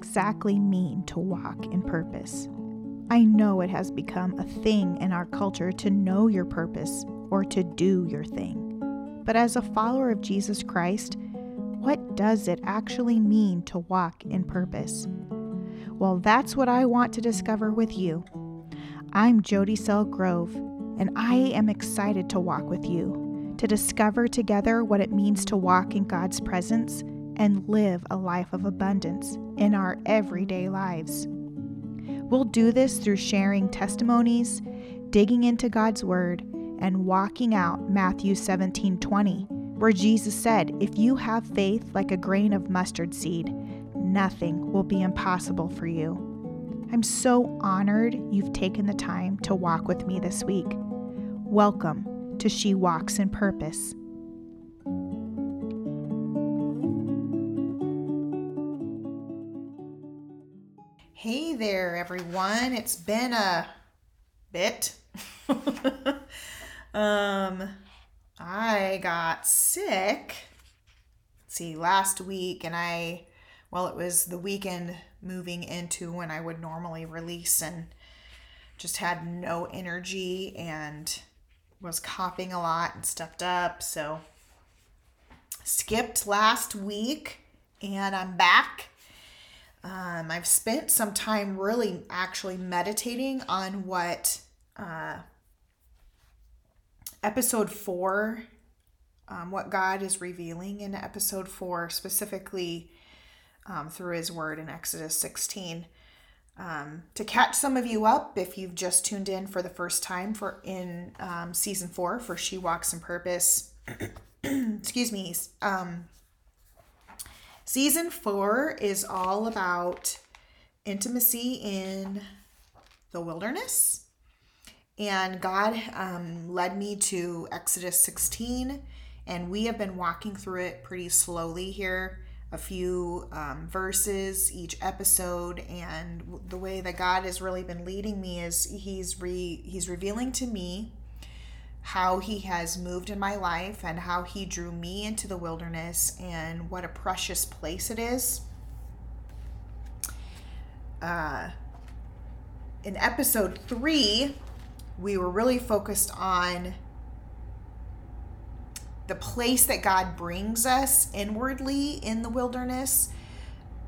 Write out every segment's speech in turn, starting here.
exactly mean to walk in purpose? I know it has become a thing in our culture to know your purpose or to do your thing. But as a follower of Jesus Christ, what does it actually mean to walk in purpose? Well, that's what I want to discover with you. I'm Jody Sell Grove, and I am excited to walk with you, to discover together what it means to walk in God's presence and live a life of abundance in our everyday lives. We'll do this through sharing testimonies, digging into God's Word, and walking out Matthew 17 20, where Jesus said, If you have faith like a grain of mustard seed, nothing will be impossible for you. I'm so honored you've taken the time to walk with me this week. Welcome to She Walks in Purpose. Hey there, everyone. It's been a bit. um, I got sick. See, last week, and I, well, it was the weekend moving into when I would normally release, and just had no energy and was coughing a lot and stuffed up. So, skipped last week, and I'm back um, I've spent some time really actually meditating on what uh, episode four, um, what God is revealing in episode four, specifically um, through His Word in Exodus 16. Um, to catch some of you up, if you've just tuned in for the first time for in um, season four for She Walks in Purpose, excuse me, um, Season four is all about intimacy in the wilderness. And God um, led me to Exodus 16, and we have been walking through it pretty slowly here, a few um, verses each episode. And the way that God has really been leading me is He's re He's revealing to me how he has moved in my life and how he drew me into the wilderness and what a precious place it is. Uh, in episode three, we were really focused on the place that God brings us inwardly in the wilderness.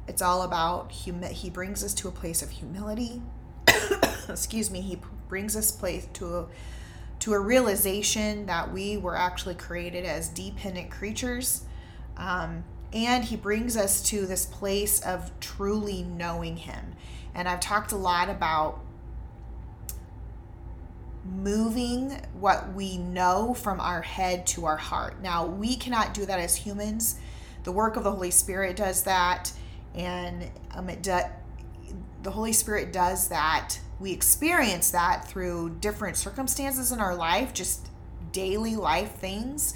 It's all about humi- he brings us to a place of humility. Excuse me, he brings us place to a to a realization that we were actually created as dependent creatures. Um, and he brings us to this place of truly knowing him. And I've talked a lot about moving what we know from our head to our heart. Now, we cannot do that as humans. The work of the Holy Spirit does that, and um, it do, the Holy Spirit does that we experience that through different circumstances in our life, just daily life things.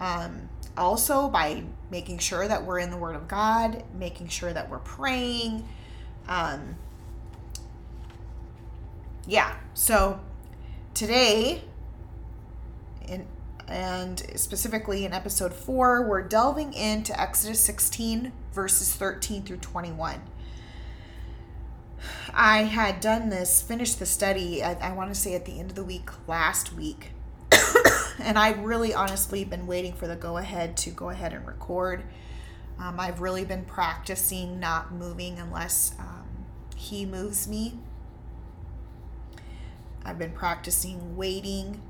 Um, also, by making sure that we're in the Word of God, making sure that we're praying. Um, yeah, so today, in, and specifically in episode 4, we're delving into Exodus 16, verses 13 through 21. I had done this, finished the study, I, I want to say at the end of the week last week. and I've really honestly been waiting for the go ahead to go ahead and record. Um, I've really been practicing not moving unless um, he moves me. I've been practicing waiting.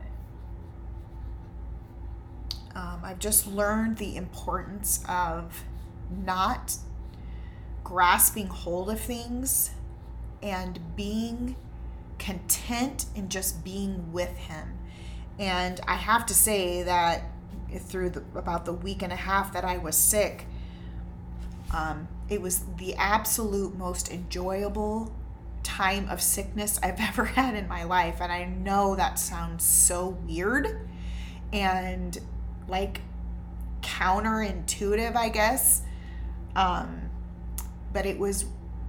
Um, I've just learned the importance of not grasping hold of things and being content and just being with him. And I have to say that through the, about the week and a half that I was sick, um, it was the absolute most enjoyable time of sickness I've ever had in my life. And I know that sounds so weird and like counterintuitive, I guess. Um, but it was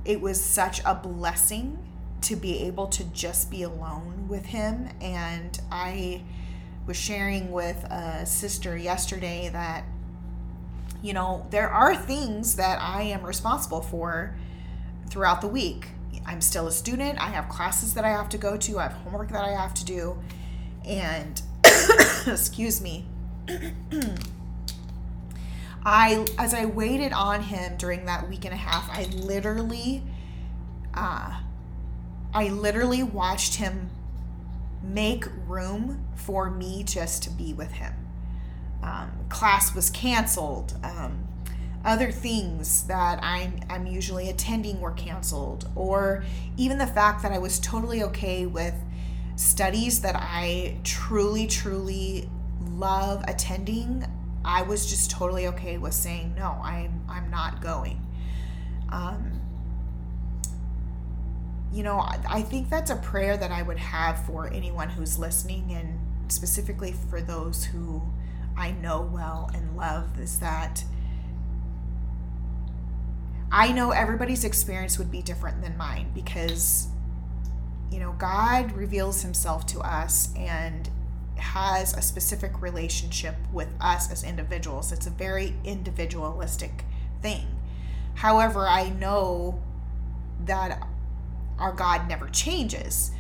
it was such a blessing to be able to just be alone with him. And I was sharing with a sister yesterday that you know, there are things that I am responsible for throughout the week. I'm still a student. I have classes that I have to go to. I have homework that I have to do. And, excuse me. I, as I waited on him during that week and a half, I literally, uh, I literally watched him make room for me just to be with him. Um, class was canceled. Um, other things that I'm, I'm usually attending were canceled, or even the fact that I was totally okay with studies that I truly, truly love attending. I was just totally okay with saying no. I'm I'm not going. Um, you know, I, I think that's a prayer that I would have for anyone who's listening, and specifically for those who I know well and love. Is that I know everybody's experience would be different than mine because, you know, God reveals himself to us and has a specific relationship with us as individuals. It's a very individualistic thing. However, I know that our God never changes.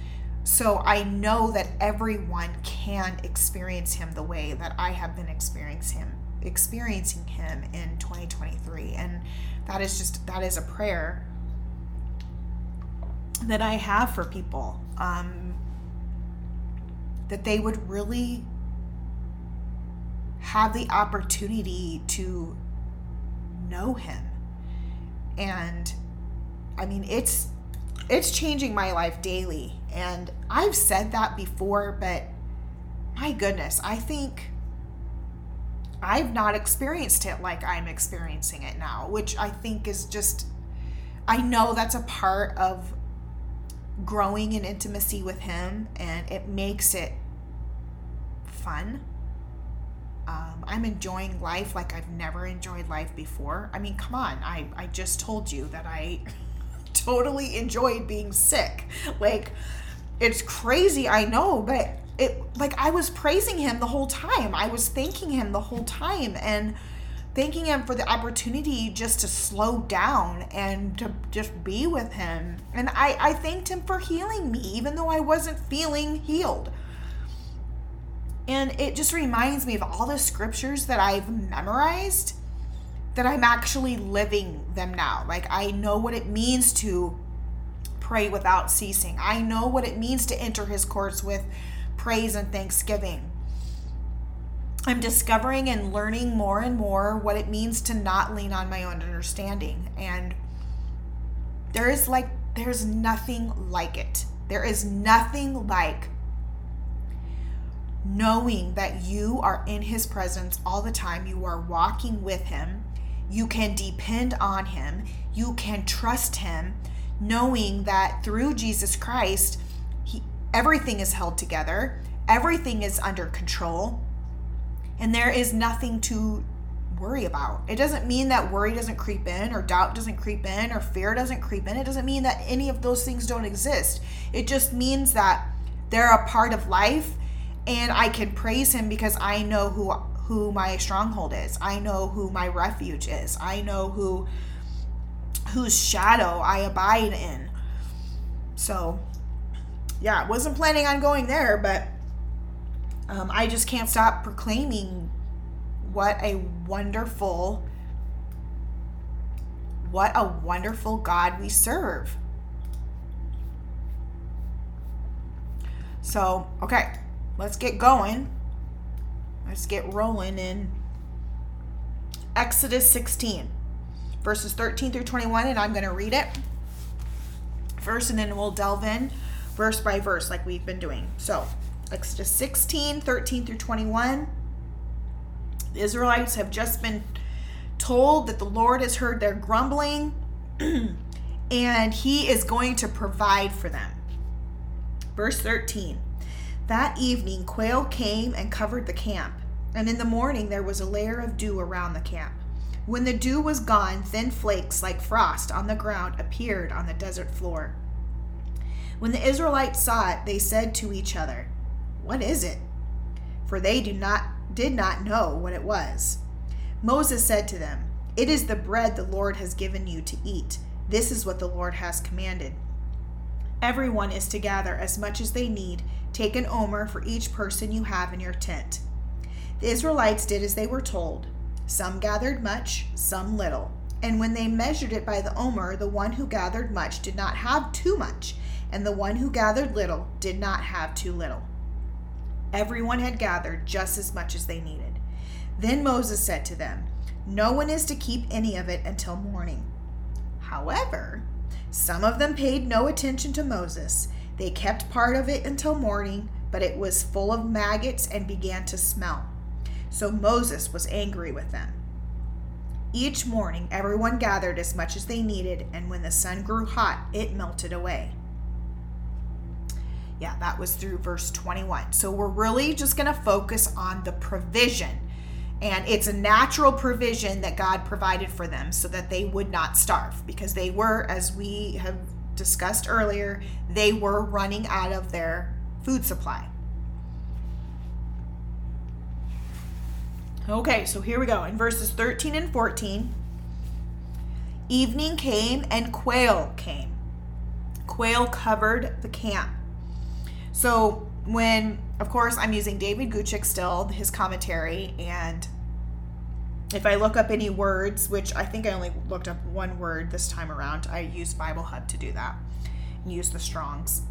So I know that everyone can experience him the way that I have been experiencing him experiencing him in 2023 and that is just that is a prayer that I have for people um, that they would really have the opportunity to know him. And I mean it's it's changing my life daily. And I've said that before but my goodness I think I've not experienced it like I'm experiencing it now, which I think is just, I know that's a part of growing in intimacy with Him and it makes it fun. Um, I'm enjoying life like I've never enjoyed life before. I mean, come on, I, I just told you that I totally enjoyed being sick. Like, it's crazy, I know, but it like I was praising him the whole time. I was thanking him the whole time and thanking him for the opportunity just to slow down and to just be with him. And I, I thanked him for healing me, even though I wasn't feeling healed. And it just reminds me of all the scriptures that I've memorized that I'm actually living them now. Like I know what it means to pray without ceasing. I know what it means to enter his courts with praise and thanksgiving. I'm discovering and learning more and more what it means to not lean on my own understanding. And there is like, there's nothing like it. There is nothing like knowing that you are in His presence all the time. You are walking with Him. You can depend on Him. You can trust Him, knowing that through Jesus Christ, he, everything is held together, everything is under control, and there is nothing to worry about. It doesn't mean that worry doesn't creep in, or doubt doesn't creep in, or fear doesn't creep in. It doesn't mean that any of those things don't exist. It just means that they're a part of life, and I can praise Him because I know who who my stronghold is. I know who my refuge is. I know who whose shadow I abide in. So yeah, wasn't planning on going there, but um, I just can't stop proclaiming what a wonderful, what a wonderful God we serve. So, okay, let's get going. Let's get rolling in Exodus 16, verses 13 through 21, and I'm going to read it first, and then we'll delve in verse by verse like we've been doing. So, Exodus 16, 13 through 21. The Israelites have just been told that the Lord has heard their grumbling and he is going to provide for them. Verse 13. That evening, quail came and covered the camp, and in the morning there was a layer of dew around the camp. When the dew was gone, thin flakes like frost on the ground appeared on the desert floor. When the Israelites saw it, they said to each other, What is it? For they do not did not know what it was. Moses said to them, It is the bread the Lord has given you to eat. This is what the Lord has commanded. Everyone is to gather as much as they need. Take an omer for each person you have in your tent. The Israelites did as they were told. Some gathered much, some little. And when they measured it by the omer, the one who gathered much did not have too much, and the one who gathered little did not have too little. Everyone had gathered just as much as they needed. Then Moses said to them, No one is to keep any of it until morning. However, some of them paid no attention to Moses. They kept part of it until morning, but it was full of maggots and began to smell. So Moses was angry with them. Each morning, everyone gathered as much as they needed, and when the sun grew hot, it melted away. Yeah, that was through verse 21. So we're really just going to focus on the provision. And it's a natural provision that God provided for them so that they would not starve because they were, as we have discussed earlier, they were running out of their food supply. Okay, so here we go. In verses 13 and 14, evening came and quail came. Quail covered the camp. So when, of course, I'm using David Guzik still, his commentary, and if I look up any words, which I think I only looked up one word this time around, I use Bible Hub to do that and use the Strongs.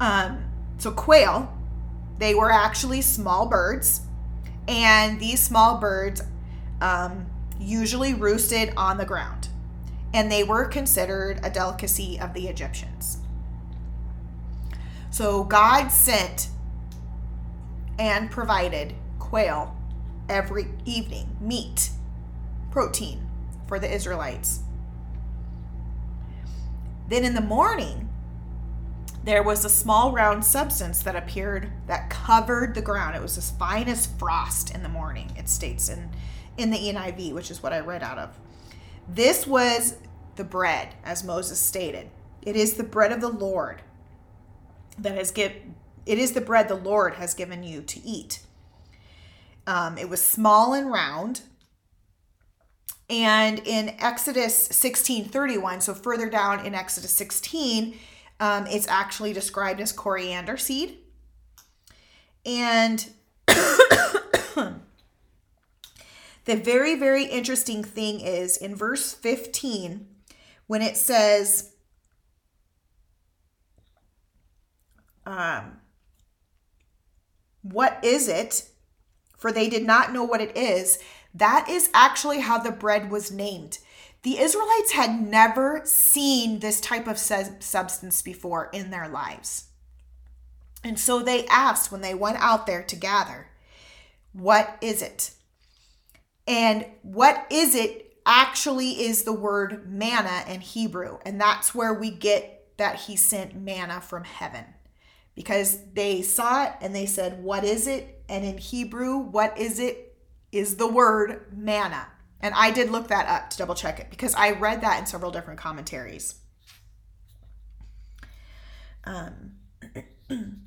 Um, so quail, they were actually small birds, and these small birds um, usually roosted on the ground, and they were considered a delicacy of the Egyptians. So God sent and provided quail every evening, meat, protein for the Israelites. Then in the morning, there was a small round substance that appeared that covered the ground. It was as fine as frost in the morning, it states in, in the NIV, which is what I read out of. This was the bread, as Moses stated. It is the bread of the Lord that has give it is the bread the Lord has given you to eat. Um, it was small and round. And in Exodus 16:31, so further down in Exodus 16, um, it's actually described as coriander seed. And the very, very interesting thing is in verse 15, when it says, um, What is it? For they did not know what it is. That is actually how the bread was named. The Israelites had never seen this type of substance before in their lives. And so they asked when they went out there to gather, What is it? And what is it actually is the word manna in Hebrew. And that's where we get that he sent manna from heaven because they saw it and they said, What is it? And in Hebrew, what is it is the word manna. And I did look that up to double check it because I read that in several different commentaries. Um,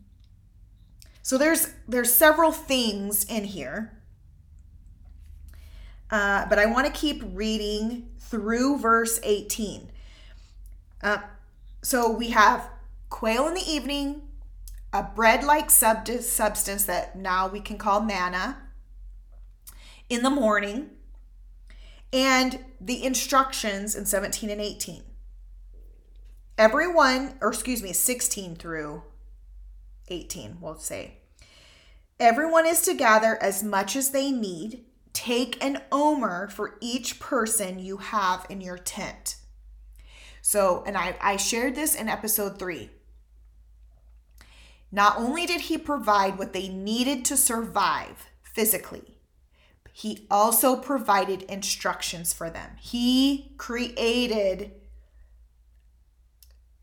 so there's there's several things in here, uh, but I want to keep reading through verse 18. Uh, so we have quail in the evening, a bread like sub- substance that now we can call manna in the morning, and the instructions in 17 and 18. Everyone, or excuse me, 16 through 18, we'll say. Everyone is to gather as much as they need. Take an omer for each person you have in your tent. So, and I, I shared this in episode three. Not only did he provide what they needed to survive physically, he also provided instructions for them. He created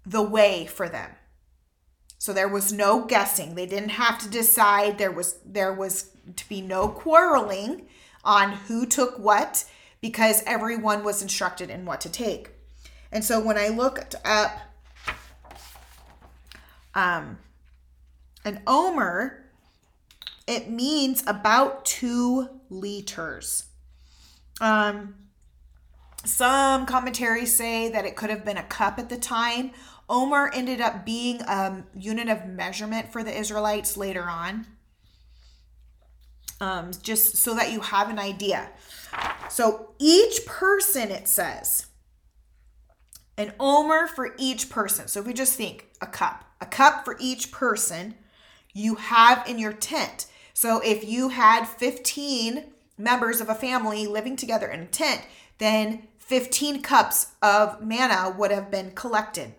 the way for them. So there was no guessing. They didn't have to decide. There was there was to be no quarreling on who took what because everyone was instructed in what to take. And so when I looked up um an omer, it means about two liters. Um, some commentaries say that it could have been a cup at the time. Omer ended up being a unit of measurement for the Israelites later on. Um, just so that you have an idea. So each person, it says, an omer for each person. So if we just think a cup, a cup for each person you have in your tent. So if you had 15 members of a family living together in a tent, then 15 cups of manna would have been collected.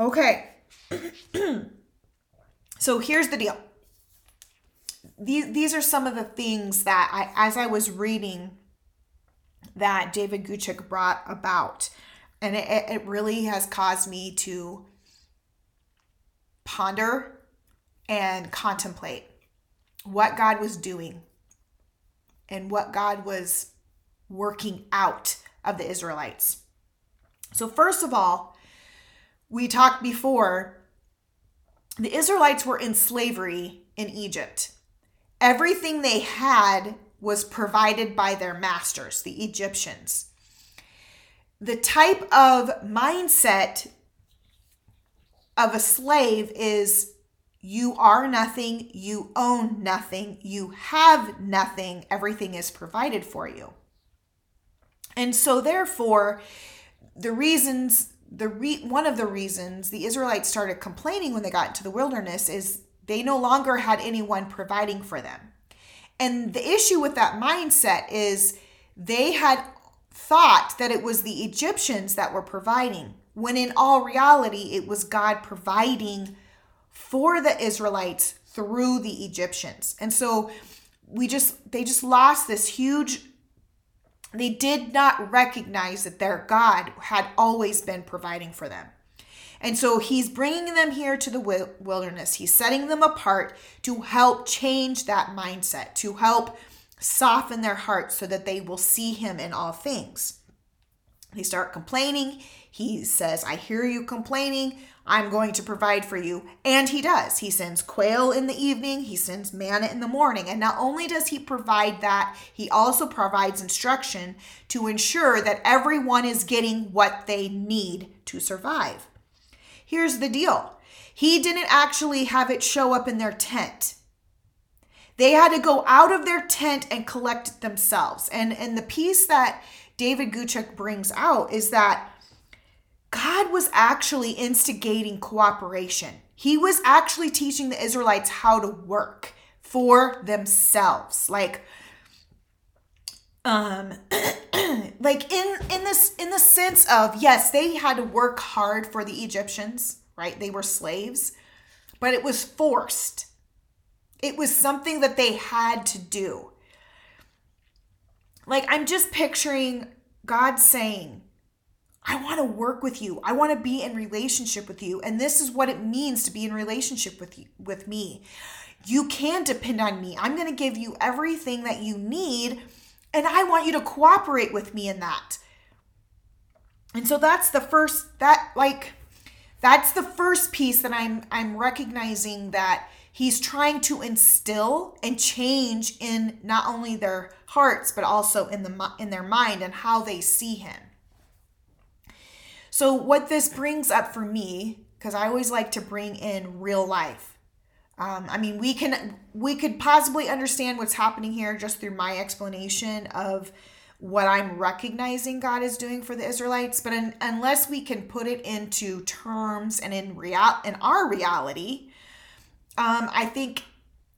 Okay. so here's the deal. These, these are some of the things that I, as I was reading, that David Guzik brought about. And it, it really has caused me to ponder and contemplate what God was doing and what God was working out of the Israelites. So, first of all, we talked before, the Israelites were in slavery in Egypt. Everything they had was provided by their masters, the Egyptians. The type of mindset of a slave is you are nothing, you own nothing, you have nothing, everything is provided for you. And so, therefore, the reasons, the re- one of the reasons the Israelites started complaining when they got into the wilderness is they no longer had anyone providing for them. And the issue with that mindset is they had thought that it was the Egyptians that were providing, when in all reality, it was God providing for the Israelites through the Egyptians. And so we just, they just lost this huge they did not recognize that their God had always been providing for them. And so he's bringing them here to the wilderness. He's setting them apart to help change that mindset, to help soften their hearts so that they will see him in all things. They start complaining. He says, I hear you complaining. I'm going to provide for you. And he does. He sends quail in the evening, he sends manna in the morning. And not only does he provide that, he also provides instruction to ensure that everyone is getting what they need to survive. Here's the deal he didn't actually have it show up in their tent. They had to go out of their tent and collect it themselves. And, and the piece that David Guzik brings out is that God was actually instigating cooperation. He was actually teaching the Israelites how to work for themselves. Like, um like in in this in the sense of yes they had to work hard for the egyptians right they were slaves but it was forced it was something that they had to do like i'm just picturing god saying I want to work with you. I want to be in relationship with you. And this is what it means to be in relationship with you, with me. You can depend on me. I'm going to give you everything that you need and I want you to cooperate with me in that. And so that's the first that like that's the first piece that I'm I'm recognizing that he's trying to instill and change in not only their hearts but also in the in their mind and how they see him. So, what this brings up for me, because I always like to bring in real life. Um, I mean, we can we could possibly understand what's happening here just through my explanation of what I'm recognizing God is doing for the Israelites, but in, unless we can put it into terms and in real in our reality, um, I think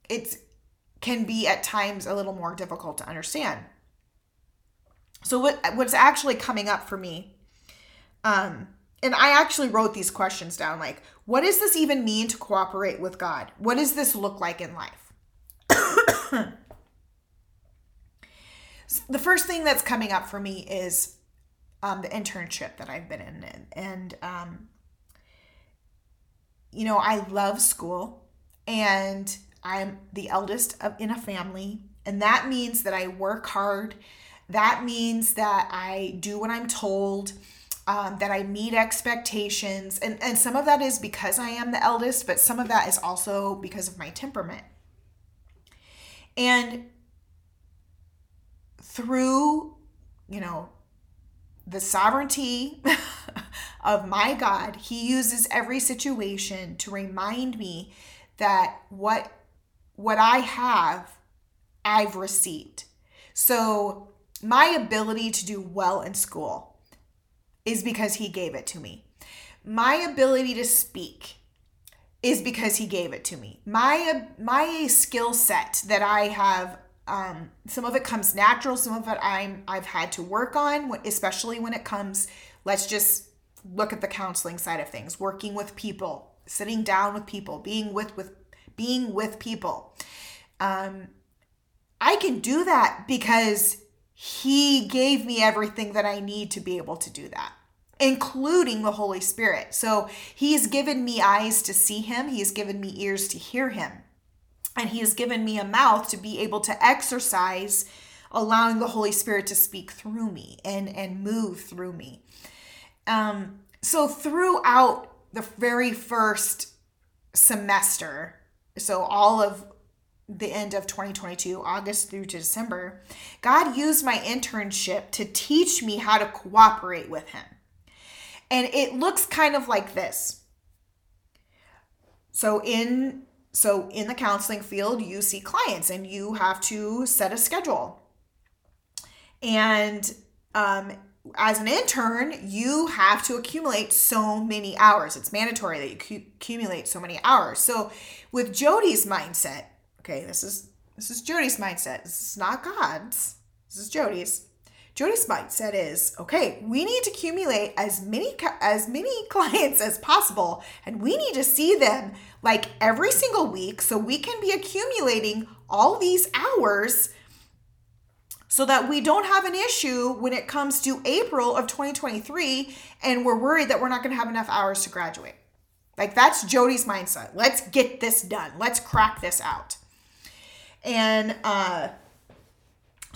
it's can be at times a little more difficult to understand. So what what's actually coming up for me um, and I actually wrote these questions down like, what does this even mean to cooperate with God? What does this look like in life? the first thing that's coming up for me is um, the internship that I've been in. And, um, you know, I love school and I'm the eldest of, in a family. And that means that I work hard. That means that I do what I'm told um, that I meet expectations. And, and some of that is because I am the eldest, but some of that is also because of my temperament. And through, you know, the sovereignty of my God, He uses every situation to remind me that what what I have, I've received. So my ability to do well in school is because He gave it to me. My ability to speak is because He gave it to me. My my skill set that I have um, some of it comes natural some of it i'm i've had to work on especially when it comes let's just look at the counseling side of things working with people sitting down with people being with with being with people um, i can do that because he gave me everything that i need to be able to do that including the holy spirit. So he's given me eyes to see him. He's given me ears to hear him. And he has given me a mouth to be able to exercise allowing the holy spirit to speak through me and and move through me. Um so throughout the very first semester so all of the end of 2022 august through to december god used my internship to teach me how to cooperate with him and it looks kind of like this so in so, in the counseling field, you see clients and you have to set a schedule. And um, as an intern, you have to accumulate so many hours. It's mandatory that you accumulate so many hours. So, with Jody's mindset, okay, this is this is Jody's mindset. This is not God's. This is Jody's. Jody's mindset is okay. We need to accumulate as many as many clients as possible, and we need to see them like every single week, so we can be accumulating all these hours, so that we don't have an issue when it comes to April of 2023, and we're worried that we're not going to have enough hours to graduate. Like that's Jody's mindset. Let's get this done. Let's crack this out. And uh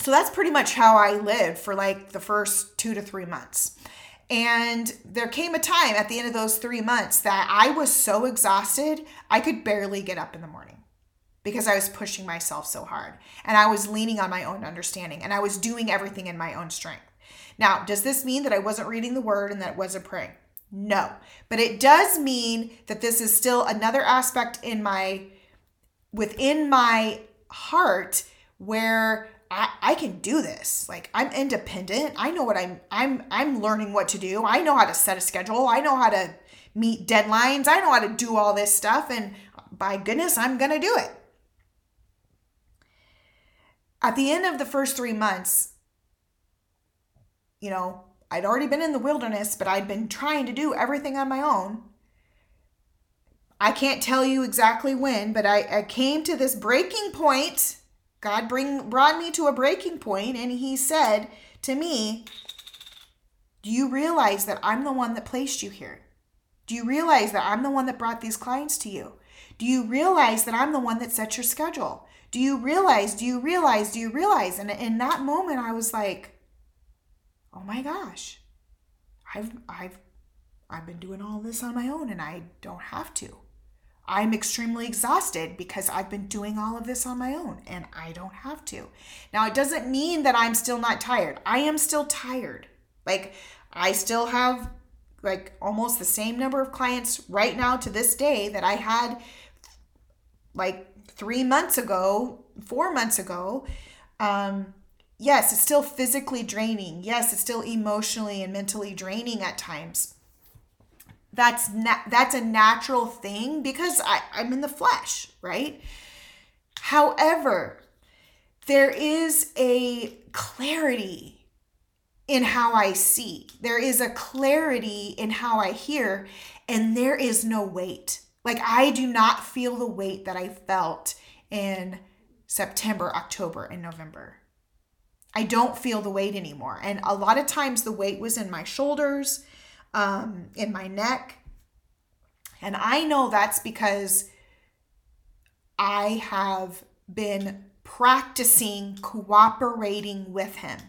so that's pretty much how I lived for like the first two to three months. And there came a time at the end of those three months that I was so exhausted, I could barely get up in the morning because I was pushing myself so hard and I was leaning on my own understanding and I was doing everything in my own strength. Now, does this mean that I wasn't reading the word and that I wasn't praying? No, but it does mean that this is still another aspect in my, within my heart where I, I can do this. Like I'm independent. I know what I'm I'm I'm learning what to do. I know how to set a schedule. I know how to meet deadlines. I know how to do all this stuff and by goodness, I'm going to do it. At the end of the first 3 months, you know, I'd already been in the wilderness, but I'd been trying to do everything on my own. I can't tell you exactly when, but I, I came to this breaking point God bring brought me to a breaking point and he said to me, "Do you realize that I'm the one that placed you here? Do you realize that I'm the one that brought these clients to you? Do you realize that I'm the one that set your schedule? Do you realize? Do you realize? Do you realize?" And in that moment I was like, "Oh my gosh. I've I've I've been doing all this on my own and I don't have to." I'm extremely exhausted because I've been doing all of this on my own and I don't have to. Now, it doesn't mean that I'm still not tired. I am still tired. Like, I still have like almost the same number of clients right now to this day that I had like three months ago, four months ago. Um, yes, it's still physically draining. Yes, it's still emotionally and mentally draining at times that's na- that's a natural thing because I, I'm in the flesh, right? However, there is a clarity in how I see. There is a clarity in how I hear, and there is no weight. Like I do not feel the weight that I felt in September, October, and November. I don't feel the weight anymore. And a lot of times the weight was in my shoulders um, in my neck. And I know that's because I have been practicing cooperating with Him.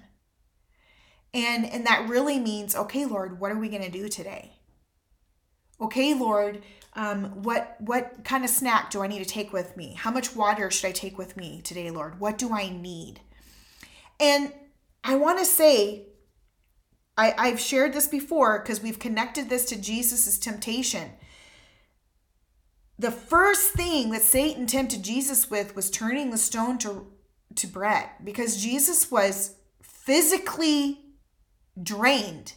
And, and that really means, okay, Lord, what are we going to do today? okay, Lord, um, what what kind of snack do I need to take with me? How much water should I take with me today, Lord? What do I need? And I want to say, I, I've shared this before because we've connected this to Jesus's temptation. The first thing that Satan tempted Jesus with was turning the stone to, to bread because Jesus was physically drained,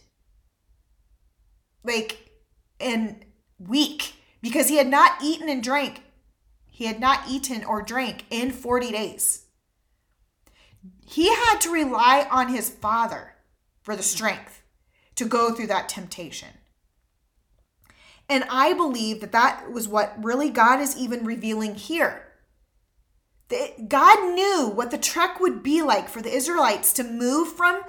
like, and weak because he had not eaten and drank. He had not eaten or drank in 40 days. He had to rely on his father for the strength to go through that temptation. And I believe that that was what really God is even revealing here. God knew what the trek would be like for the Israelites to move from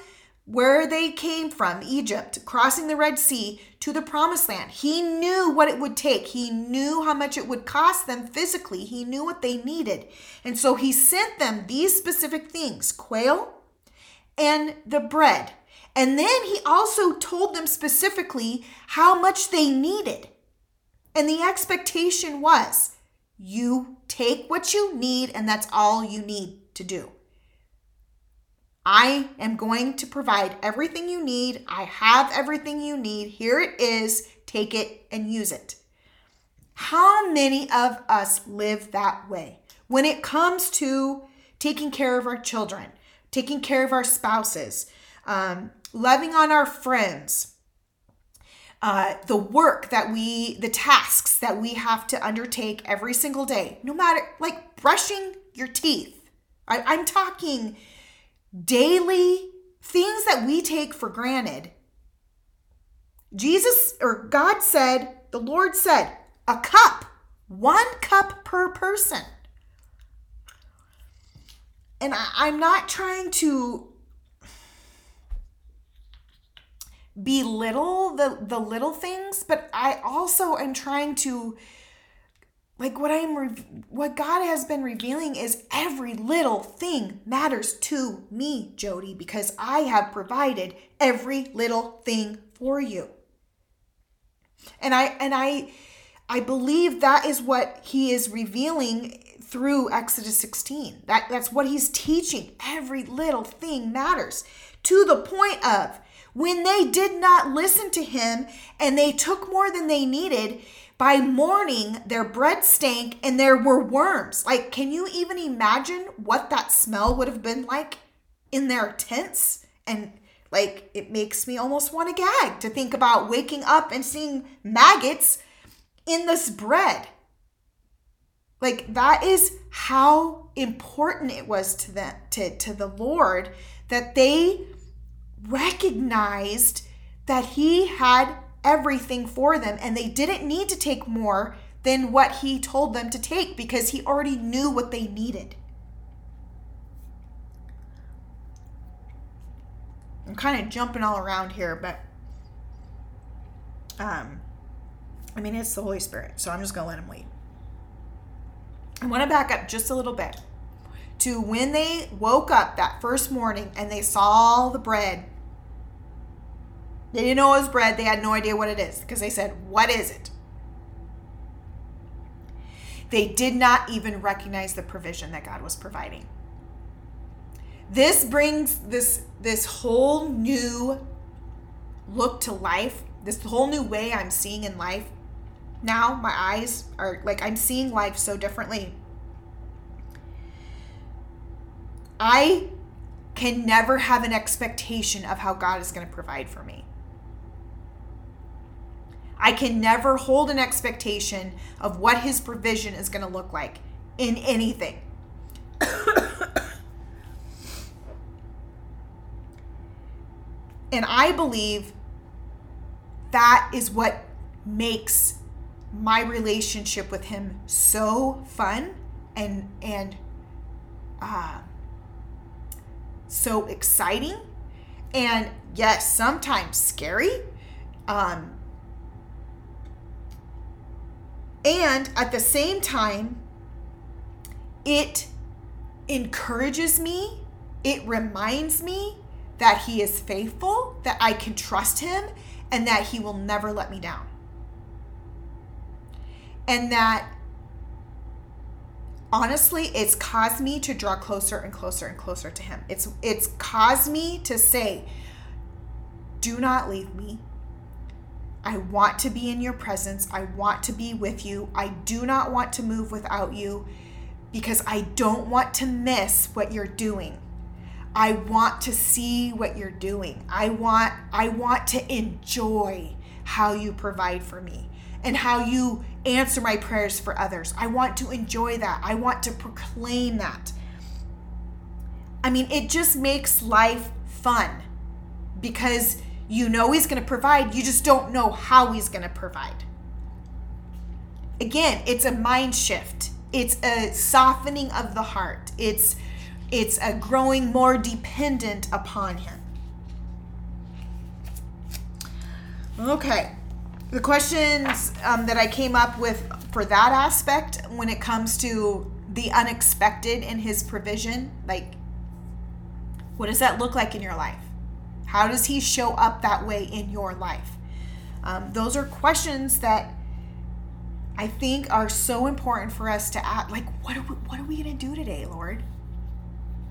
where they came from, Egypt, crossing the Red Sea to the promised land. He knew what it would take. He knew how much it would cost them physically. He knew what they needed. And so he sent them these specific things quail and the bread. And then he also told them specifically how much they needed. And the expectation was you take what you need, and that's all you need to do. I am going to provide everything you need. I have everything you need. Here it is. Take it and use it. How many of us live that way when it comes to taking care of our children, taking care of our spouses, um, loving on our friends? Uh, the work that we, the tasks that we have to undertake every single day, no matter like brushing your teeth. I, I'm talking daily things that we take for granted. Jesus or God said, the Lord said, a cup, one cup per person. And I, am not trying to belittle the, the little things, but I also am trying to like what i'm what god has been revealing is every little thing matters to me jody because i have provided every little thing for you. And i and i i believe that is what he is revealing through exodus 16 that that's what he's teaching. Every little thing matters to the point of when they did not listen to him and they took more than they needed by morning, their bread stank and there were worms. Like, can you even imagine what that smell would have been like in their tents? And like, it makes me almost want to gag to think about waking up and seeing maggots in this bread. Like, that is how important it was to them, to, to the Lord, that they recognized that He had everything for them and they didn't need to take more than what he told them to take because he already knew what they needed. I'm kind of jumping all around here, but um I mean it's the Holy Spirit, so I'm just going to let him lead. I want to back up just a little bit to when they woke up that first morning and they saw the bread they didn't know it was bread. They had no idea what it is because they said, What is it? They did not even recognize the provision that God was providing. This brings this this whole new look to life, this whole new way I'm seeing in life. Now my eyes are like I'm seeing life so differently. I can never have an expectation of how God is going to provide for me. I can never hold an expectation of what his provision is going to look like in anything. and I believe that is what makes my relationship with him so fun and and uh, so exciting and yes sometimes scary um, And at the same time, it encourages me, it reminds me that He is faithful, that I can trust Him, and that He will never let me down. And that honestly, it's caused me to draw closer and closer and closer to him. It's it's caused me to say, "Do not leave me. I want to be in your presence. I want to be with you. I do not want to move without you because I don't want to miss what you're doing. I want to see what you're doing. I want I want to enjoy how you provide for me and how you answer my prayers for others. I want to enjoy that. I want to proclaim that. I mean, it just makes life fun because you know he's going to provide, you just don't know how he's going to provide. Again, it's a mind shift. It's a softening of the heart. It's it's a growing more dependent upon him. Okay. The questions um, that I came up with for that aspect when it comes to the unexpected in his provision, like what does that look like in your life? How does he show up that way in your life? Um, those are questions that I think are so important for us to ask. Like, what are we, what are we going to do today, Lord?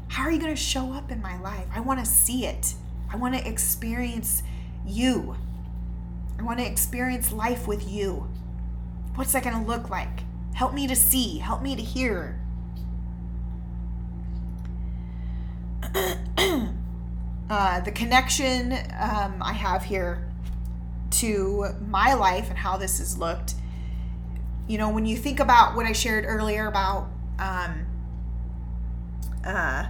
How are you going to show up in my life? I want to see it. I want to experience you. I want to experience life with you. What's that going to look like? Help me to see, help me to hear. uh, the connection um, I have here to my life and how this has looked. You know, when you think about what I shared earlier about um, uh,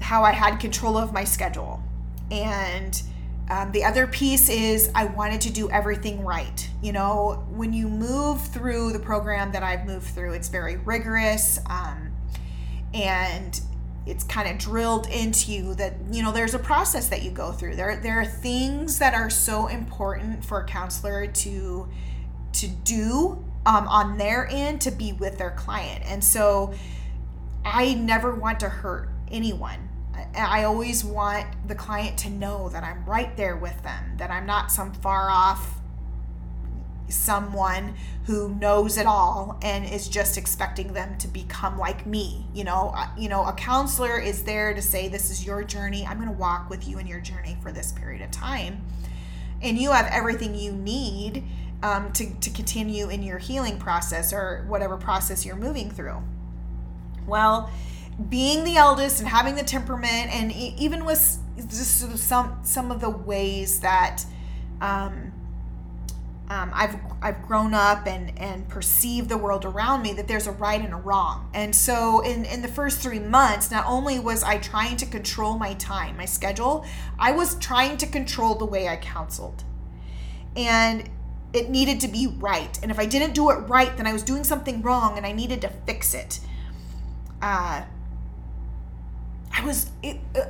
how I had control of my schedule, and um, the other piece is I wanted to do everything right. You know, when you move through the program that I've moved through, it's very rigorous. Um, and it's kind of drilled into you that you know there's a process that you go through. There there are things that are so important for a counselor to to do um, on their end to be with their client. And so i never want to hurt anyone. I always want the client to know that I'm right there with them, that I'm not some far off someone who knows it all and is just expecting them to become like me. You know uh, you know a counselor is there to say this is your journey. I'm going to walk with you in your journey for this period of time. And you have everything you need um, to, to continue in your healing process or whatever process you're moving through. Well being the eldest and having the temperament and even with just some some of the ways that um, um, I've I've grown up and and perceived the world around me that there's a right and a wrong. And so in in the first 3 months, not only was I trying to control my time, my schedule, I was trying to control the way I counseled. And it needed to be right. And if I didn't do it right, then I was doing something wrong and I needed to fix it. Uh I was it uh,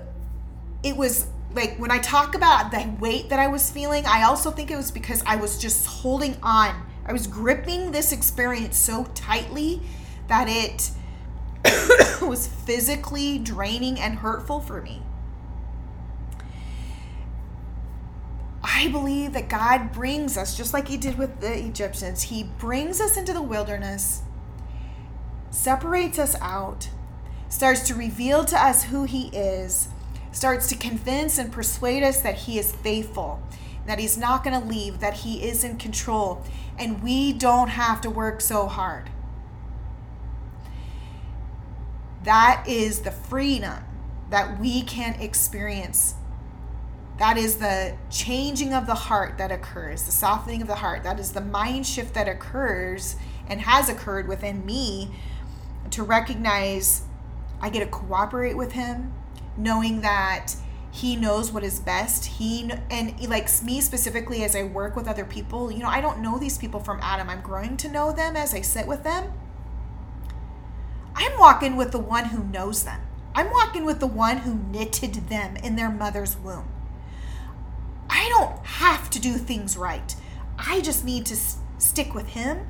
it was like when I talk about the weight that I was feeling, I also think it was because I was just holding on. I was gripping this experience so tightly that it was physically draining and hurtful for me. I believe that God brings us, just like He did with the Egyptians, He brings us into the wilderness, separates us out, starts to reveal to us who He is starts to convince and persuade us that He is faithful, that He's not going to leave, that He is in control, and we don't have to work so hard. That is the freedom that we can experience. That is the changing of the heart that occurs, the softening of the heart. That is the mind shift that occurs and has occurred within me to recognize I get to cooperate with Him knowing that he knows what is best. He and like me specifically as i work with other people you know i don't know these people from adam. I'm growing to know them as i sit with them. I'm walking with the one who knows them. I'm walking with the one who knitted them in their mother's womb. I don't have to do things right. I just need to s- stick with him.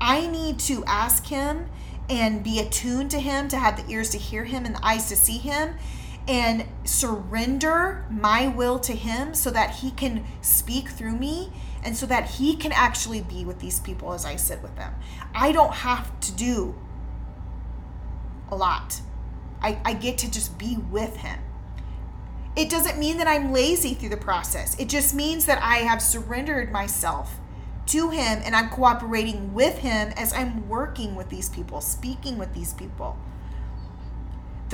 I need to ask him and be attuned to him to have the ears to hear him and the eyes to see him and surrender my will to Him so that He can speak through me and so that He can actually be with these people as I sit with them. I don't have to do a lot, I, I get to just be with Him. It doesn't mean that I'm lazy through the process. It just means that I have surrendered myself to him and I'm cooperating with him as I'm working with these people, speaking with these people.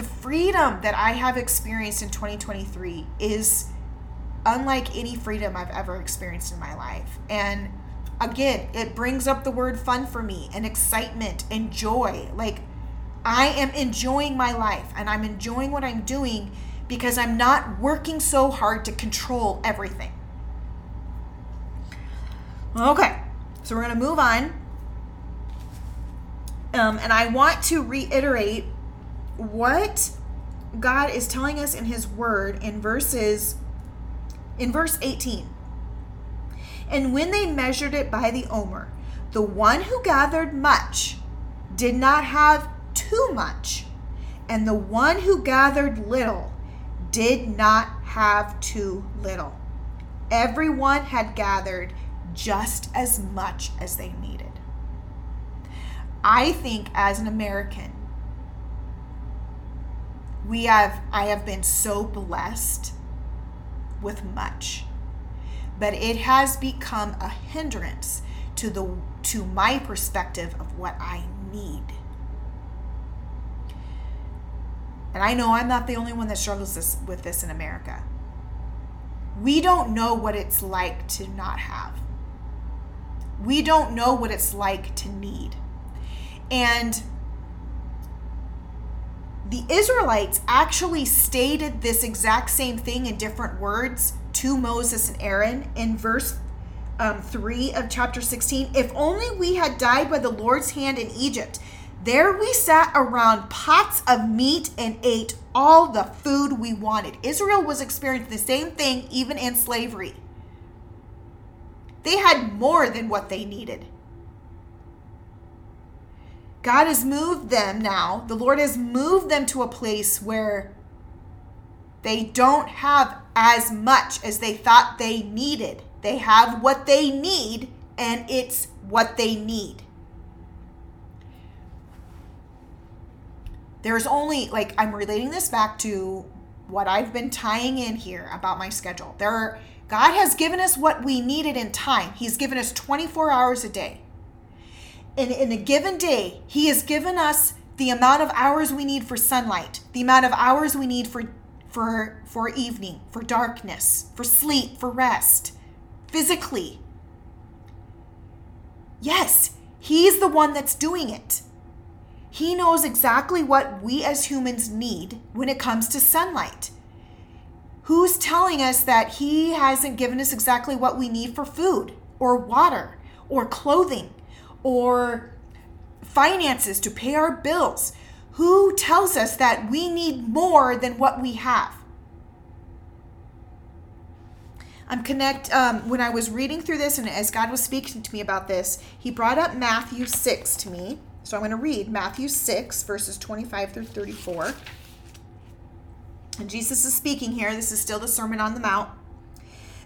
The freedom that I have experienced in 2023 is unlike any freedom I've ever experienced in my life. And again, it brings up the word fun for me and excitement and joy. Like, I am enjoying my life and I'm enjoying what I'm doing because I'm not working so hard to control everything. Okay, so we're going to move on. Um, and I want to reiterate what God is telling us in His Word in verses, in verse 18. And when they measured it by the omer, the one who gathered much did not have too much, and the one who gathered little did not have too little. Everyone had gathered just as much as they needed. I think as an American, we have I have been so blessed with much. But it has become a hindrance to the to my perspective of what I need. And I know I'm not the only one that struggles this, with this in America. We don't know what it's like to not have. We don't know what it's like to need. And the Israelites actually stated this exact same thing in different words to Moses and Aaron in verse um, 3 of chapter 16. If only we had died by the Lord's hand in Egypt there we sat around pots of meat and ate all the food we wanted. Israel was experiencing the same thing even in slavery. They had more than what they needed. God has moved them now. The Lord has moved them to a place where they don't have as much as they thought they needed. They have what they need, and it's what they need. there's only like I'm relating this back to what I've been tying in here about my schedule. There are, God has given us what we needed in time. He's given us 24 hours a day. In, in a given day, He has given us the amount of hours we need for sunlight, the amount of hours we need for for for evening, for darkness, for sleep, for rest, physically. Yes, He's the one that's doing it. He knows exactly what we as humans need when it comes to sunlight. Who's telling us that He hasn't given us exactly what we need for food or water or clothing or finances to pay our bills? Who tells us that we need more than what we have? I'm connect um, when I was reading through this and as God was speaking to me about this, he brought up Matthew 6 to me. So I'm going to read Matthew 6, verses 25 through 34. And Jesus is speaking here. This is still the Sermon on the Mount.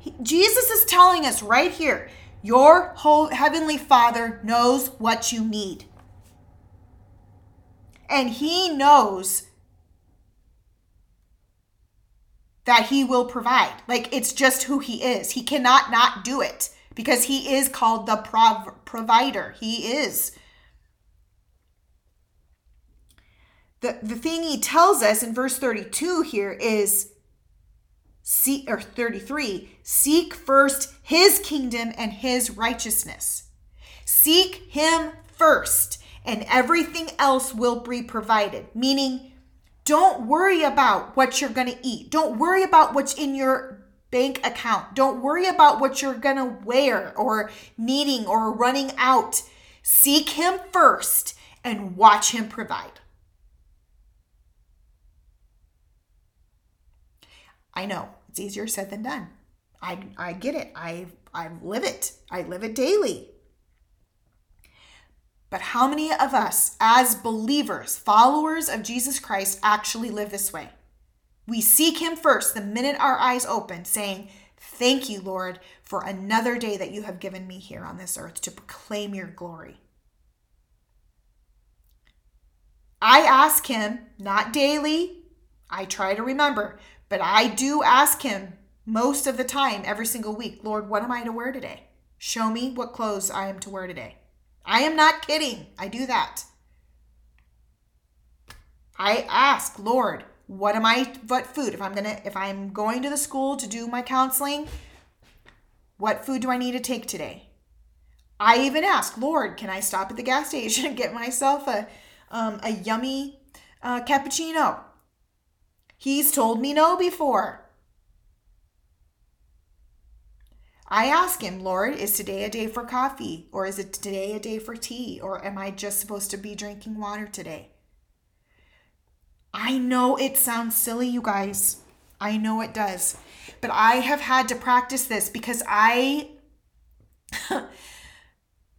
He, Jesus is telling us right here your whole heavenly Father knows what you need. And he knows that he will provide. Like it's just who he is. He cannot not do it because he is called the prov- provider. He is. The, the thing he tells us in verse 32 here is seek or 33 seek first his kingdom and his righteousness. Seek him first and everything else will be provided. Meaning don't worry about what you're going to eat. Don't worry about what's in your bank account. Don't worry about what you're going to wear or needing or running out. Seek him first and watch him provide. I know it's easier said than done. I, I get it. I, I live it. I live it daily. But how many of us, as believers, followers of Jesus Christ, actually live this way? We seek Him first the minute our eyes open, saying, Thank you, Lord, for another day that you have given me here on this earth to proclaim your glory. I ask Him, not daily, I try to remember, but I do ask him most of the time, every single week, Lord, what am I to wear today? Show me what clothes I am to wear today. I am not kidding. I do that. I ask, Lord, what am I what food? If I'm going to if I'm going to the school to do my counseling, what food do I need to take today? I even ask, Lord, can I stop at the gas station and get myself a um, a yummy uh, cappuccino? He's told me no before. I ask him, Lord, is today a day for coffee? Or is it today a day for tea? Or am I just supposed to be drinking water today? I know it sounds silly, you guys. I know it does. But I have had to practice this because I,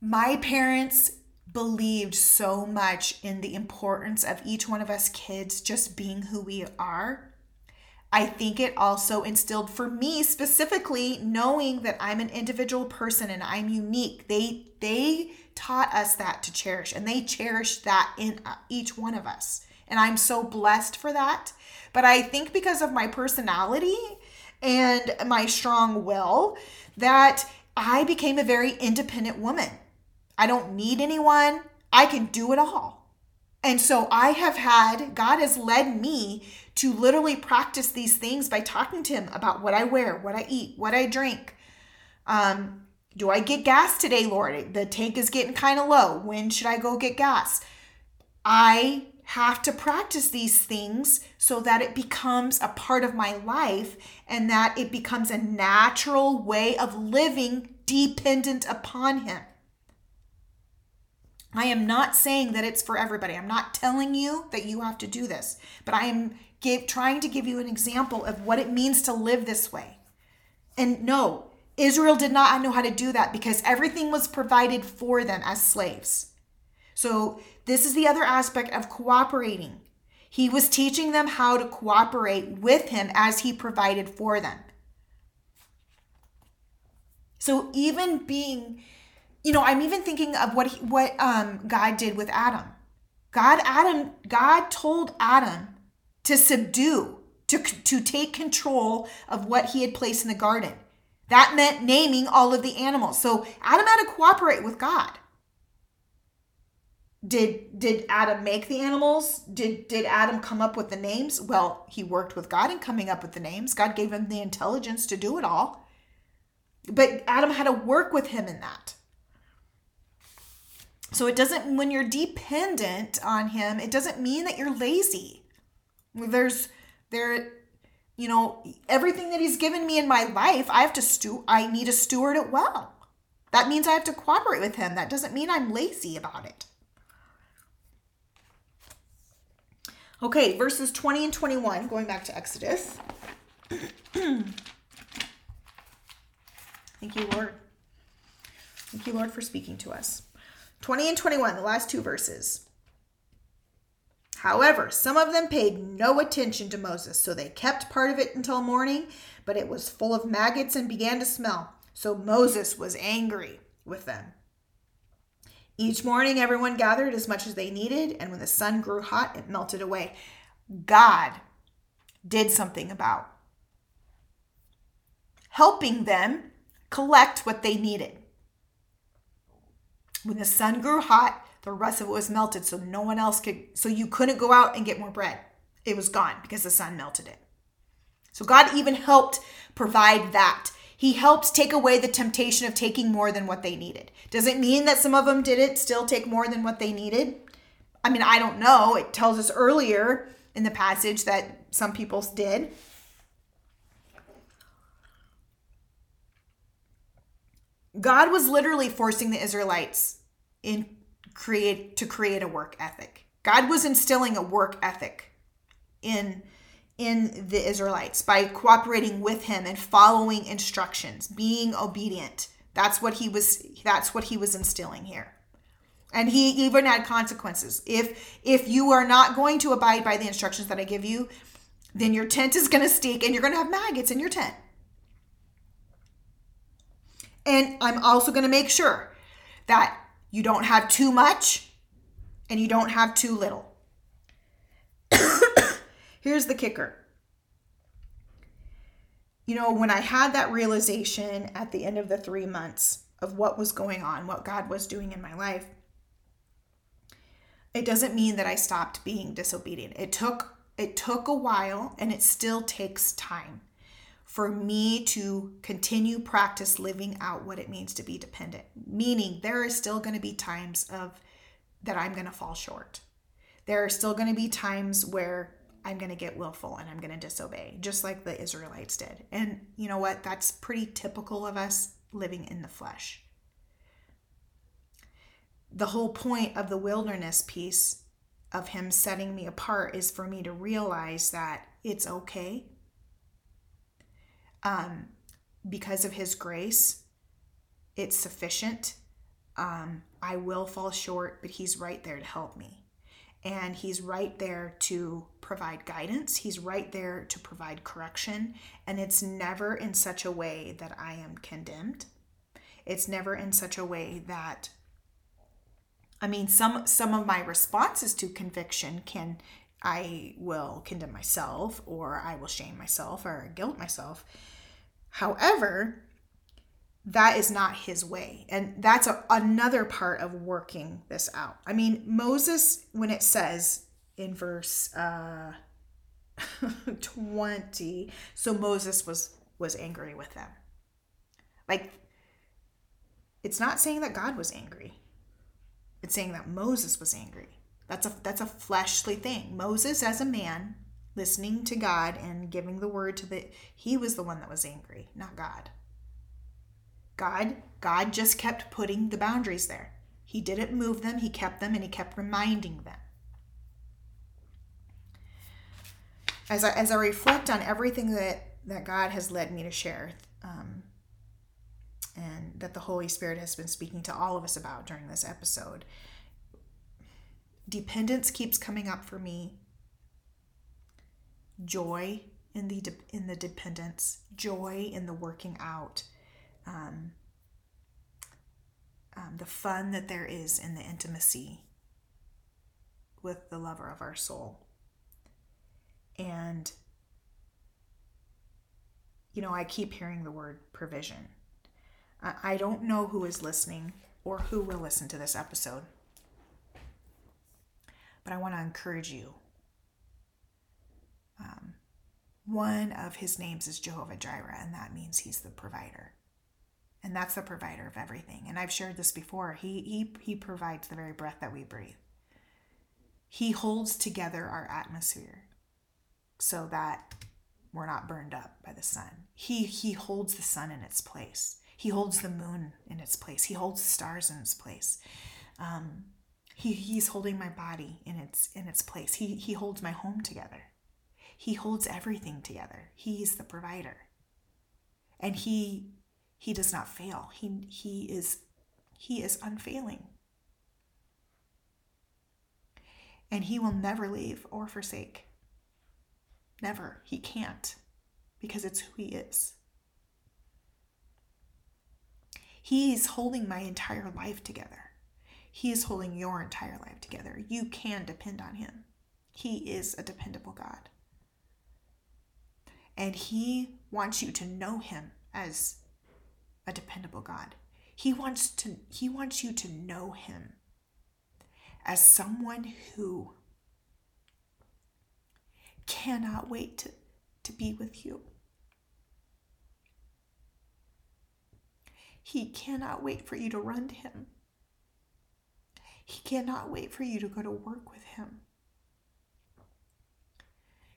my parents believed so much in the importance of each one of us kids just being who we are. I think it also instilled for me specifically knowing that I'm an individual person and I'm unique. They they taught us that to cherish and they cherished that in uh, each one of us. And I'm so blessed for that. But I think because of my personality and my strong will that I became a very independent woman. I don't need anyone. I can do it all. And so I have had, God has led me to literally practice these things by talking to Him about what I wear, what I eat, what I drink. Um, do I get gas today, Lord? The tank is getting kind of low. When should I go get gas? I have to practice these things so that it becomes a part of my life and that it becomes a natural way of living dependent upon Him. I am not saying that it's for everybody. I'm not telling you that you have to do this, but I am give, trying to give you an example of what it means to live this way. And no, Israel did not know how to do that because everything was provided for them as slaves. So, this is the other aspect of cooperating. He was teaching them how to cooperate with him as he provided for them. So, even being you know, I'm even thinking of what he, what um, God did with Adam. God Adam God told Adam to subdue, to to take control of what he had placed in the garden. That meant naming all of the animals. So Adam had to cooperate with God. Did did Adam make the animals? Did did Adam come up with the names? Well, he worked with God in coming up with the names. God gave him the intelligence to do it all. But Adam had to work with him in that. So it doesn't, when you're dependent on Him, it doesn't mean that you're lazy. There's, there, you know, everything that He's given me in my life, I have to stu, I need to steward it well. That means I have to cooperate with Him. That doesn't mean I'm lazy about it. Okay, verses 20 and 21, going back to Exodus. Thank you, Lord. Thank you, Lord, for speaking to us. 20 and 21, the last two verses. However, some of them paid no attention to Moses, so they kept part of it until morning, but it was full of maggots and began to smell. So Moses was angry with them. Each morning, everyone gathered as much as they needed, and when the sun grew hot, it melted away. God did something about helping them collect what they needed. When the sun grew hot, the rest of it was melted so no one else could so you couldn't go out and get more bread. It was gone because the sun melted it. So god even helped provide that. He helped take away the temptation of taking more than what they needed. Does it mean that some of them didn't still take more than what they needed? I mean i don't know. It tells us earlier in the passage that some people did God was literally forcing the Israelites in create to create a work ethic. God was instilling a work ethic in in the Israelites by cooperating with him and following instructions, being obedient. That's what he was that's what he was instilling here. And he even had consequences. If if you are not going to abide by the instructions that I give you, then your tent is going to stink and you're going to have maggots in your tent. And I'm also going to make sure that you don't have too much and you don't have too little. Here's the kicker. You know, when I had that realization at the end of the three months of what was going on, what God was doing in my life, it doesn't mean that I stopped being disobedient. It took it took a while and it still takes time for me to continue practice living out what it means to be dependent. Meaning there are still going to be times of that i'm going to fall short. There are still going to be times where i'm going to get willful and i'm going to disobey just like the israelites did. And you know what? That's pretty typical of us living in the flesh. The whole point of the wilderness piece of him setting me apart is for me to realize that it's okay um, because of his grace, it's sufficient. Um, I will fall short, but he's right there to help me. And he's right there to provide guidance. He's right there to provide correction. And it's never in such a way that I am condemned. It's never in such a way that I mean some some of my responses to conviction can I will condemn myself or I will shame myself or guilt myself. However, that is not his way. And that's a, another part of working this out. I mean, Moses, when it says in verse uh, 20, so Moses was was angry with them. Like, it's not saying that God was angry. It's saying that Moses was angry. That's a that's a fleshly thing. Moses as a man listening to God and giving the word to the he was the one that was angry, not God. God God just kept putting the boundaries there. He didn't move them, he kept them and he kept reminding them. As I, as I reflect on everything that, that God has led me to share, um, and that the Holy Spirit has been speaking to all of us about during this episode, dependence keeps coming up for me. Joy in the de- in the dependence, joy in the working out, um, um, the fun that there is in the intimacy with the lover of our soul, and you know, I keep hearing the word provision. I, I don't know who is listening or who will listen to this episode, but I want to encourage you um, one of his names is Jehovah Jireh, and that means he's the provider. And that's the provider of everything. And I've shared this before. He, he, he provides the very breath that we breathe. He holds together our atmosphere so that we're not burned up by the sun. He, he holds the sun in its place. He holds the moon in its place. He holds the stars in its place. Um, he, he's holding my body in its in its place. He, he holds my home together. He holds everything together. He's the provider. And he he does not fail. He he is he is unfailing. And He will never leave or forsake. Never. He can't because it's who He is. He is holding my entire life together. He is holding your entire life together. You can depend on Him. He is a dependable God. And He wants you to know Him as a dependable God. He wants to he wants you to know him as someone who cannot wait to, to be with you. He cannot wait for you to run to him. He cannot wait for you to go to work with him.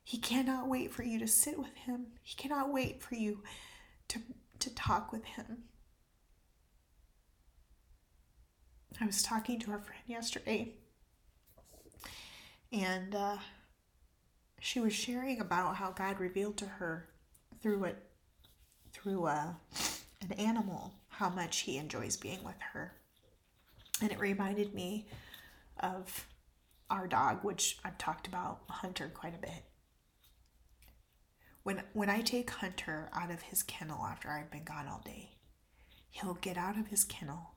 He cannot wait for you to sit with him. He cannot wait for you to, to talk with him. I was talking to a friend yesterday, and uh, she was sharing about how God revealed to her through it, through a, uh, an animal, how much He enjoys being with her, and it reminded me of our dog, which I've talked about Hunter quite a bit. When when I take Hunter out of his kennel after I've been gone all day, he'll get out of his kennel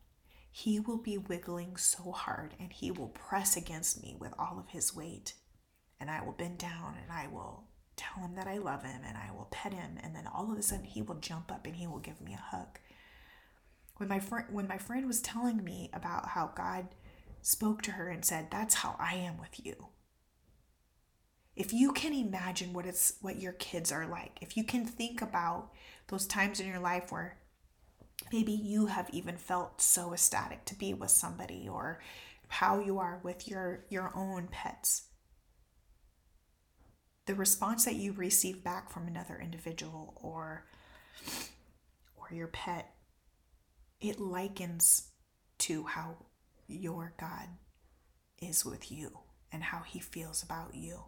he will be wiggling so hard and he will press against me with all of his weight. And I will bend down and I will tell him that I love him and I will pet him. And then all of a sudden he will jump up and he will give me a hug. When my friend when my friend was telling me about how God spoke to her and said, That's how I am with you. If you can imagine what it's what your kids are like, if you can think about those times in your life where maybe you have even felt so ecstatic to be with somebody or how you are with your your own pets the response that you receive back from another individual or or your pet it likens to how your god is with you and how he feels about you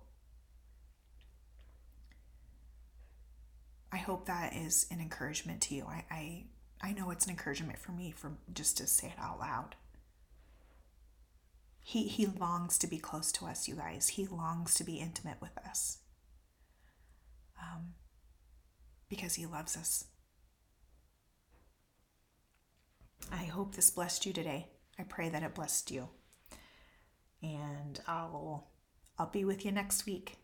i hope that is an encouragement to you i, I I know it's an encouragement for me for just to say it out loud. He he longs to be close to us, you guys. He longs to be intimate with us. Um, because he loves us. I hope this blessed you today. I pray that it blessed you. And I'll I'll be with you next week.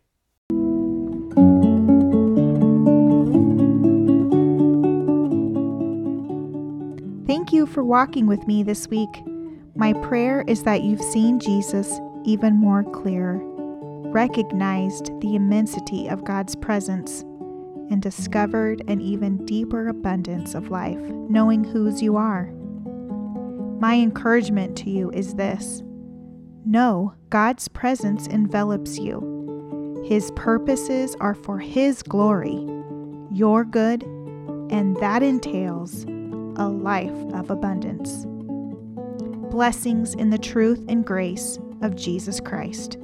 Thank you for walking with me this week. My prayer is that you've seen Jesus even more clear, recognized the immensity of God's presence, and discovered an even deeper abundance of life, knowing whose you are. My encouragement to you is this Know God's presence envelops you. His purposes are for His glory, your good, and that entails a life of abundance. Blessings in the truth and grace of Jesus Christ.